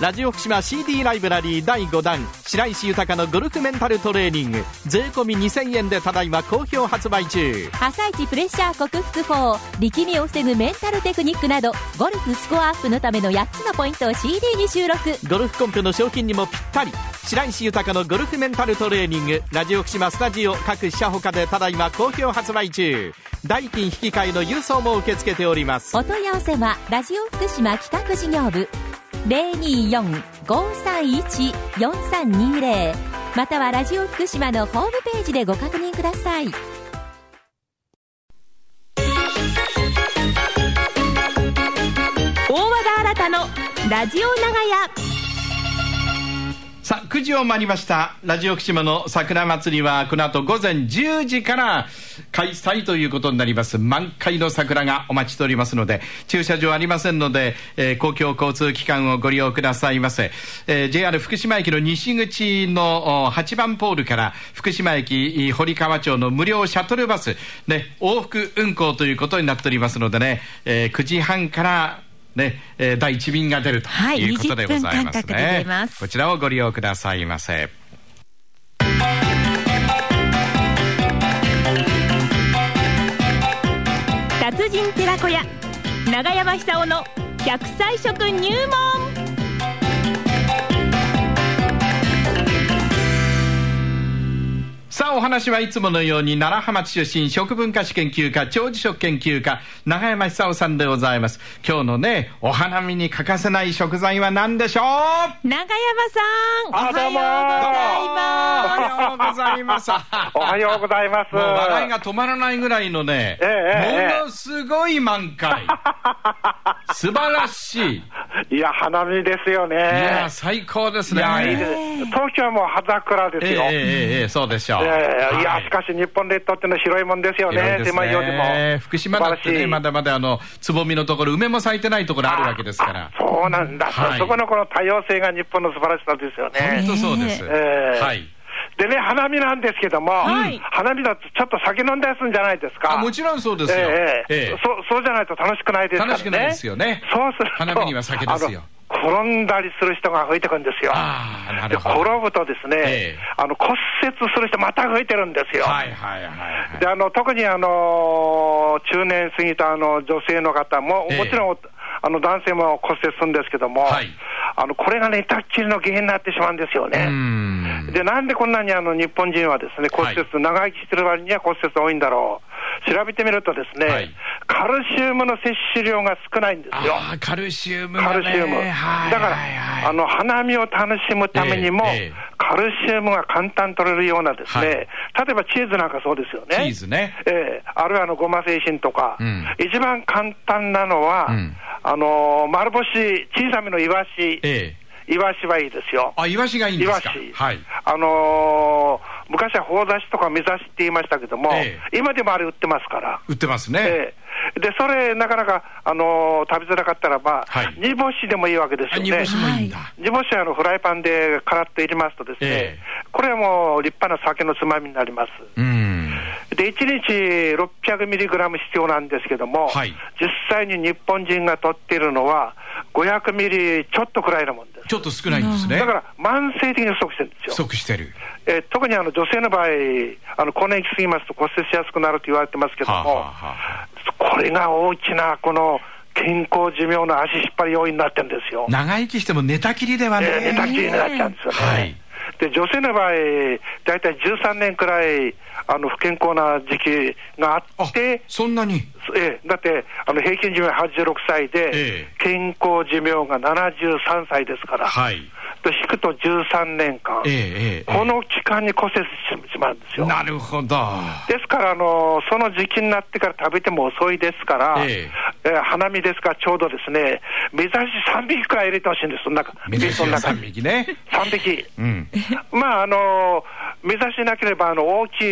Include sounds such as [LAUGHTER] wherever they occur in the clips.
ラジオ福島 CD ライブラリー第5弾白石豊のゴルフメンタルトレーニング。税込2000円でただいま好評発売中。朝一プレッシャー克服法力みを防ぐメンタルテクニックなどゴルフスコアアップのための8つのポイントを CD に収録。ゴルフコンペの賞金にもぴったり。白石豊のゴルフメンタルトレーニング。ラジオ福島スタジオ各社ほかでただいま好評発売中。代金引き換えの郵送も受け付けております。お問い合わせはラジオ福島企画事業部024-531-4320またはラジオ福島のホームページでご確認ください。大和田新のラジオ長屋。さあ9時を回りました。ラジオ福島の桜祭りはこの後午前10時から開催ということになります。満開の桜がお待ちしておりますので駐車場ありませんので、えー公共交通機関をご利用くださいませ、えー JR 福島駅の西口の8番ポールから福島駅堀川町の無料シャトルバス、ね、往復運行ということになっておりますのでね、えー9時半からね、えー第1便が出るとはいいうことでございます20分間隔でね出ます。こちらをご利用くださいませ。達人寺子屋長山久夫の百歳食入門さあお話はいつものように奈良浜町出身食文化史研究家長寿食研究家永山久夫さんでございます。今日のねお花見に欠かせない食材は何でしょう？長山さんあどうも。おはようございます。[LAUGHS] おはようございます。笑いが止まらないぐらいのね、ええええ。ものすごい満開 [LAUGHS] 素晴らしいいや、花見ですよね。いや最高ですねいやいいです東京はもう葉桜ですよ。ええええええそうでしょう、ええいやは、しかし日本列島ってのは広いもんですよね、狭いよりも。福島だってね、まだまだあの、つぼみのところ、梅も咲いてないところあるわけですから。そうなんだ、はいそこのこの多様性が日本の素晴らしさですよね。本当そうです。ええはい。でね、花見なんですけども、はい花見だとちょっと酒飲んだりするんじゃないですか。あ、もちろんそうですよ。ええええそうそうじゃないと楽しくないですからね。楽しくないですよねそうすると、花見には酒ですよ転んだりする人が増えてくるんですよ。で。転ぶとですね、ええあの骨折する人、また増えてるんですよ。はいはいはいはい。であの特にあの中年過ぎたあの女性の方も、ええもちろんあの男性も骨折するんですけども、はいあのこれが寝たっきりの原因になってしまうんですようね。ん。でなんでこんなにあの日本人はですね骨折、はい長生きしてる割には骨折多いんだろう、調べてみると、ですね、はい。カルシウムの摂取量が少ないんですよ。カルシウムがね。カルシウム。はいだから、あの、花見を楽しむためにも、ええええ。カルシウムが簡単に取れるようなですね、はい。例えばチーズなんかそうですよね。チーズね。ええ。あるいはあの、ごま製品とか、うん。一番簡単なのは、うん。あの、丸干し、小さめのイワシ、ええ。イワシはいいですよ。あ、イワシがいいんでイワシすか。はい。あのー昔はほうざしとか目指しって言いましたけども、え今でもあれ売ってますから。売ってますね。ええで、それ、なかなか、あのー食べづらかったらば、はい煮干しでもいいわけですあ、よね。煮干しもいいんだ。煮干しはあのフライパンでカラッと入れますとですね、ええこれはもう立派な酒のつまみになります。うん。で、1日600ミリグラム必要なんですけども、はい実際に日本人が取っているのは、500ミリちょっとくらいのもん。ちょっと少ないんですね。だから慢性的に不足してるんです不よ。足してる。えー特にあの女性の場合、あの更年期過ぎますと骨折しやすくなると言われてますけども、はあはあはあこれが大きなこの健康寿命の足引っ張り要因になってるんですよ。長生きしても寝たきりではね。えー寝たきりになっちゃうんですよね。はいで女性の場合、大体13年くらいあの不健康な時期がああって、そんなに？ええだってあの平均寿命86歳で、ええ健康寿命が73歳ですから、はい。と引くと13年間、ええええこの期間に骨折してしまうんですよ。なるほど。ですから、あのその時期になってから食べても遅いですから、ええー花見ですから、ちょうどですね、目指し3匹くらい入れてほしいんです、その中目指しの3その中に匹ね。3匹。うん。まあ、あの目指しなければ、あの大き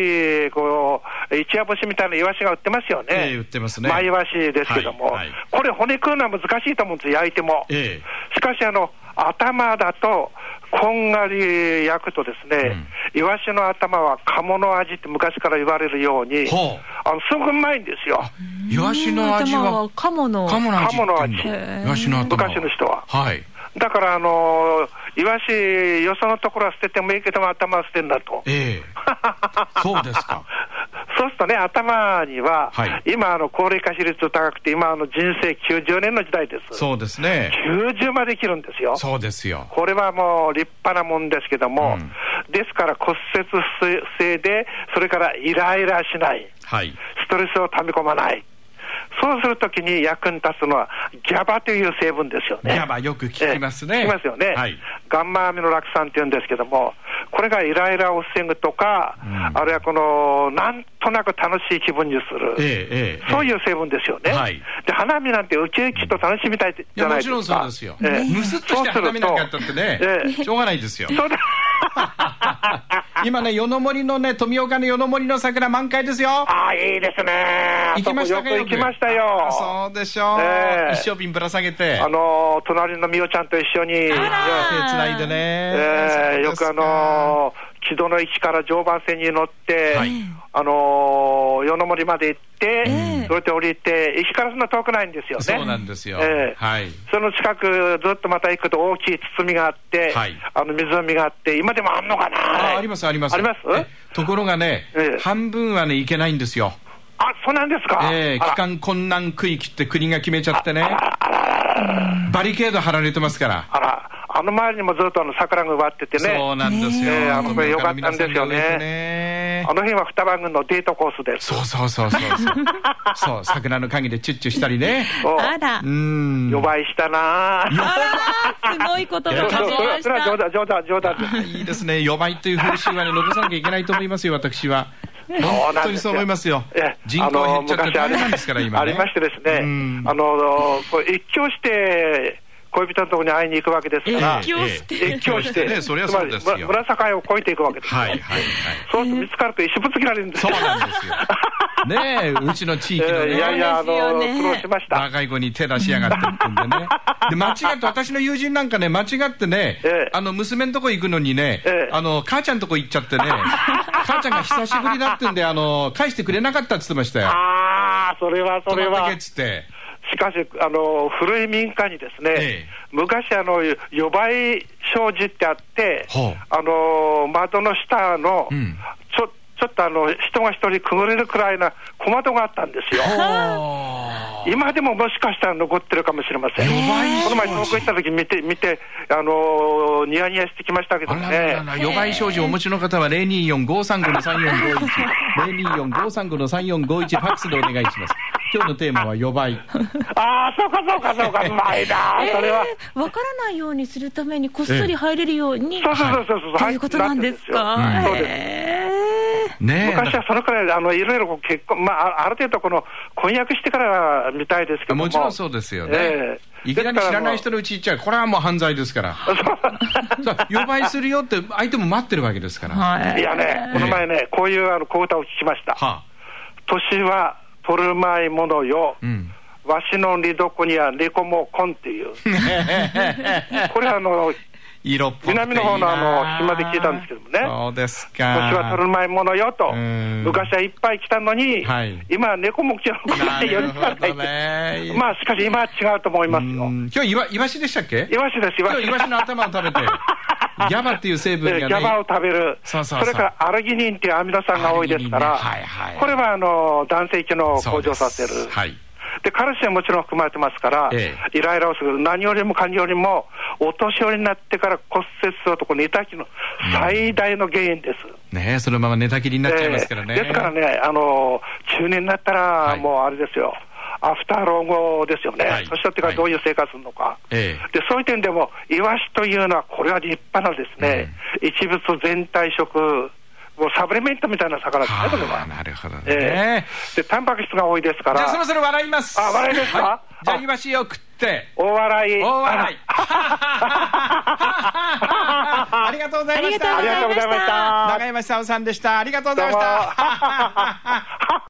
い、こう、一夜干しみたいなイワシが売ってますよね。ええ売ってますねマイワシですけども、はいはいこれ、骨食うのは難しいと思うんですよ、焼いても。えしかし、あの、頭だと、こんがり焼くとですね、イワシの頭は鴨の味って昔から言われるように、ほうあのすごくうまいんですよ。イワシの味頭は、鴨の鴨の味。鴨の味イワシの頭は。昔の人ははい。だから、あのー、イワシ、よそのところは捨ててもいいけども、頭は捨てんだと。ええ [LAUGHS] そうですか。とね、頭には、はい今、あの高齢化比率高くて、今、あの人生90年の時代です。そうですね。90まで生きるんですよ。そうですよ。これはもう立派なもんですけども、うんですから骨折不正で、それからイライラしない、はい。ストレスを溜め込まない。そうするときに役に立つのは、ギャバという成分ですよね。ギャバよく聞きますねええ聞きますよね。はいガンマアミノラク酸って言うんですけども、これがイライラを防ぐとか、うんあるいはこの、なんとなく楽しい気分にする。ええええ。そういう成分ですよね。はいで、花見なんてウキウキと楽しみたいじいや、ゃないですか。もちろんそうですよ。ええむすっとして花見なんかやったってねええ、しょうがないですよ。そうだ [LAUGHS] 今ね、夜の森のね、富岡の夜の森の桜満開ですよ。ああ、いいですね。行きましたかよく行きましたよ。あそうでしょう。ええ一升瓶ぶら下げて。あのー隣のみおちゃんと一緒に、手つないでね。えーよくあのー木戸の駅から常磐線に乗って、はいあのー、夜の森まで行って、ええそれで降りて、駅からそんな遠くないんですよね。そうなんですよ。ええはい。その近く、ずっとまた行くと大きい包みがあって、はいあの湖があって、今でもあんのかな？ああります、あります。あります？えところがねええ、半分はね、行けないんですよ。あ、そうなんですか？ええ、あら帰還困難区域って国が決めちゃってね。バリケード張られてますから。あら、あの周りにもずっとあの桜が植わっててね。そうなんですよ。ねえあのこれ良かったんですよねあの辺は双葉郡のデートコースです。そうそうそうそうそう。[LAUGHS] そう、桜の陰でチュッチュしたりね。そうあらう。ん。予売したなぁ。あら、すごいことがそうそう始ましそれは冗た。談、冗談、冗談。いいですね。予売という風習はね、残さなきゃいけないと思いますよ、私は。そう本当にそう思いますよええ。人口減っちゃって大変なんですから、今ね。ありましてですね、うんあの、こう越境して、恋人のところに会いに行くわけですから、越境してそりゃそうですよつまり村境を越えていくわけですよ。はいはいはい。そうすると見つかると石ぶつけられるんですそうよ。なんですよ。ねえ、うちの地域のええいやいね、や、あの、ね苦労しました。若い子に手出しやがってってんでね。で、間違って、私の友人なんかね、間違ってねええ、あの、娘のとこ行くのにねええ、あの、母ちゃんとこ行っちゃってね、[LAUGHS] 母ちゃんが久しぶりだってんで、あの、返してくれなかったって言ってましたよ。ああ、それはそれはっっ。つって。しかし、あの、古い民家にですね、ええ昔、あの、予売障子ってあってあの、窓の下の、うんちょ、ちょっとあの、人が一人くぐれるくらいな小窓があったんですよ。今でももしかしたら残ってるかもしれません。この前遠く行った時見て、見て、あのニヤニヤしてきましたけどあらららら、ね。予売障子をお持ちの方は024-535の3451、[LAUGHS] 024-535の3451、ファックスでお願いします。今日のテーマは予売。[LAUGHS] ああ、そうかそうかそうか、う [LAUGHS] まいな、それは。えーわからないようにするためにこっそり入れるように、そうそうそうそうそう。ということなんですか？はいそうです。へねえ。昔はそのくらい、あの、いろいろこう結婚、まあ、あある程度この、婚約してからみたいですけども。もちろんそうですよね。ええいきなり知らない人のうち行っちゃう。これはもう犯罪ですから。さあ、予売するよって相手も待ってるわけですから。ーははいいやね、この前ね、こういうあの小歌を聞きました。あ。年は取るまいものよ、うん。わしの利床には猫もこんっていう。[LAUGHS] これはあの、南の方のあの島で聞いたんですけどもねそうですか。年は取るまいものよとうん。昔はいっぱい来たのにはい、今は猫も来てるのか。[LAUGHS] まあ、しかし今は違うと思いますよ。うん今日イワイワシでしたっけ？イワシです、イワシ。今日イワシの頭を食べて、[LAUGHS] [LAUGHS] ギャバっていう成分がね。えーギャバを食べる、そうそうそうれからアルギニンっていうアミノ酸が多いですから、ねはいはいこれはあの男性機能を向上させるはい。で、カルシウムもちろん含まれてますから、えイライラをする、何よりも何よりも、お年寄りになってから骨折すると、この寝たきの最大の原因です。ねえそのまま寝たきりになっちゃいますからね。えーですからね、あの中年になったら、はいもうあれですよ。アフター老後ですよね、はい年取ってからどういう生活するのか、えでそういう点でも、イワシというのは、これは立派なですね、一物全体食、もうサプリメントみたいな魚ですね、これは。なるほどえね。ーで、タンパク質が多いですから、じゃあそろそろ笑います。あ笑いですか？はいじゃああイワシを食って、大笑い。大笑い。[LAUGHS] ありがとうございました。ありがとうございましたありがとうございました長山久夫さんでした。ありがとうございました。